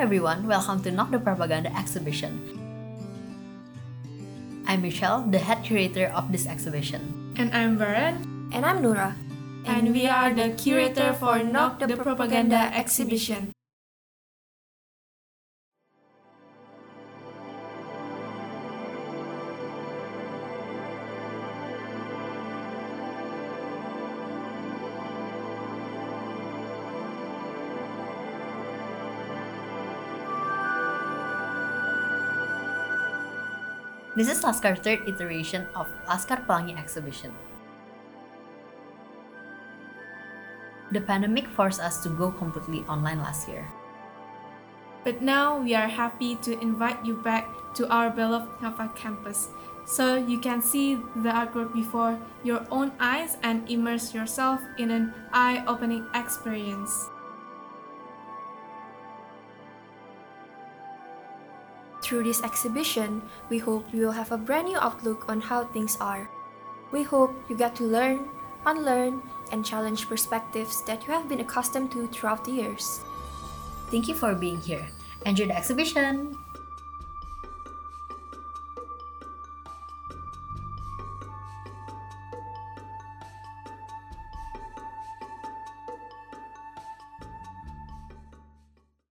everyone, welcome to Knock the Propaganda exhibition. I'm Michelle, the head curator of this exhibition. And I'm Varen. And I'm Nura. And we are the curator for Knock the Propaganda exhibition. This is Laskar's third iteration of Laskar Pelangi exhibition. The pandemic forced us to go completely online last year. But now we are happy to invite you back to our beloved NAFA campus so you can see the artwork before your own eyes and immerse yourself in an eye opening experience. Through this exhibition, we hope you will have a brand new outlook on how things are. We hope you get to learn, unlearn, and challenge perspectives that you have been accustomed to throughout the years. Thank you for being here. Enjoy the exhibition!